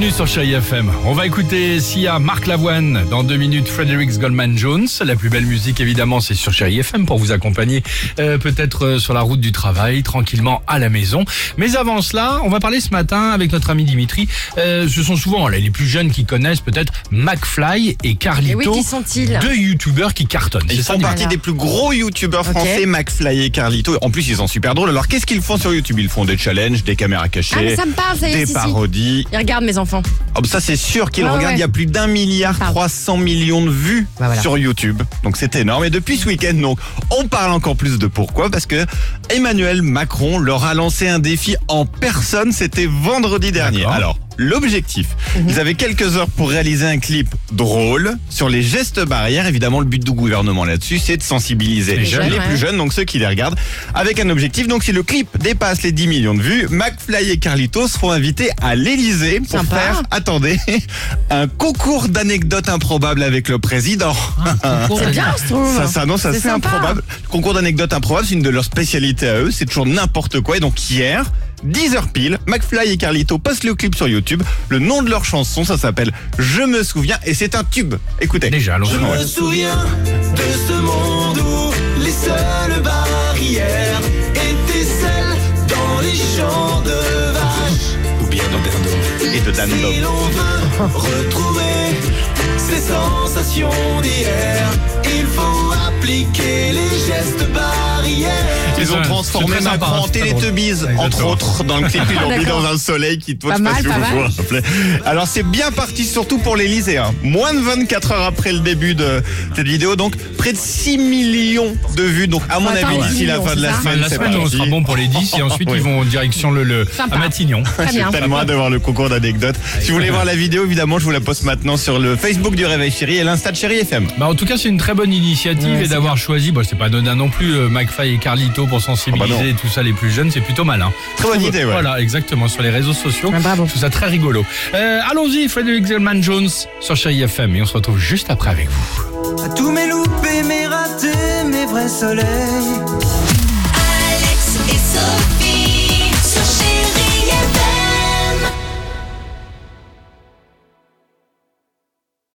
bienvenue sur Chérie FM. On va écouter Sia, Marc Lavoine, dans deux minutes Fredericks Goldman Jones. La plus belle musique évidemment c'est sur Chérie FM pour vous accompagner euh, peut-être euh, sur la route du travail, tranquillement à la maison. Mais avant cela, on va parler ce matin avec notre ami Dimitri. Euh, ce sont souvent là, les plus jeunes qui connaissent peut-être McFly et Carlito. Et oui, qui sont-ils Deux youtubeurs qui cartonnent. Ils font partie des plus gros youtubeurs français, McFly et Carlito. En plus, ils sont super drôles. Alors, qu'est-ce qu'ils font sur YouTube? Ils font des challenges, des caméras cachées, Ah, mais ça me parle, ça y est, des si, si. parodies. Ils regardent mes enfants. Oh, bah, ça, c'est sûr qu'ils Ouais, regardent. ouais. Il y a plus d'un milliard Parle. 300 millions de vues Bah, voilà. sur YouTube. Donc, c'est énorme. Et depuis ce week-end, donc, on parle encore plus de pourquoi. Parce que Emmanuel Macron leur a lancé un défi en personne. C'était vendredi dernier. Alors, l'objectif, Mhm. ils avaient quelques heures pour réaliser un clip drôle sur les gestes barrières. Évidemment, le but du gouvernement là-dessus, c'est de sensibiliser Les jeunes, les ouais. plus jeunes, donc ceux qui les regardent, avec un objectif. Donc, si le clip dépasse les 10 millions de vues, McFly et Carlito seront invités à l'Elysée pour Sympa. faire, attendez, un concours d'anecdotes improbables avec le président. C'est bien, je trouve. Ça s'annonce C'est assez sympa. improbable. Le concours d'anecdotes improbables, c'est une de leurs spécialités à eux. C'est toujours n'importe quoi. Et donc hier, 10h pile, McFly et Carlito postent le clip sur YouTube. Le nom de leur chanson, ça s'appelle Je me souviens et c'est un tube. Écoutez. Déjà, allons Je me souviens de ce monde où les seules barrières étaient celles dans les champs de vaches. Ou bien de Dindon. Et de Dan Si l'on veut retrouver ces sensations d'hier, il faut appliquer les gestes barrières. Ils ont transformé Macron en Teletubbies, entre autres, dans le clip. Ils l'ont mis dans un soleil qui te Pas je sais si pas vous mal. vous rappelez. Alors, c'est bien parti, surtout pour les lycéens. Moins de 24 heures après le début de cette vidéo, donc près de 6 millions de vues. Donc, à mon avis, d'ici 10 la fin de la semaine, c'est semaine, on parti. sera bon pour les 10 et ensuite ils vont en direction le, à Matignon. Très J'ai tellement hâte de voir le concours d'anecdotes. Si vous voulez voir la vidéo, évidemment, je vous la poste maintenant sur le Facebook du Réveil Chéri et l'Insta de Chéri FM. Bah en tout cas c'est une très bonne initiative Ouais, et d'avoir choisi, bon c'est pas anodin non plus, euh, McFly et Carlito pour sensibiliser Ah bah tout ça les plus jeunes, c'est plutôt malin. Très bonne idée, ouais. Voilà, exactement, sur les réseaux sociaux. Ah, bravo. Je trouve ça très rigolo. Euh, Allons-y, Frédéric Zellman Jones sur Chérie FM et on se retrouve juste après avec vous. À tous mes loupés, mes ratés, mes vrais soleils. Alex et Sophie.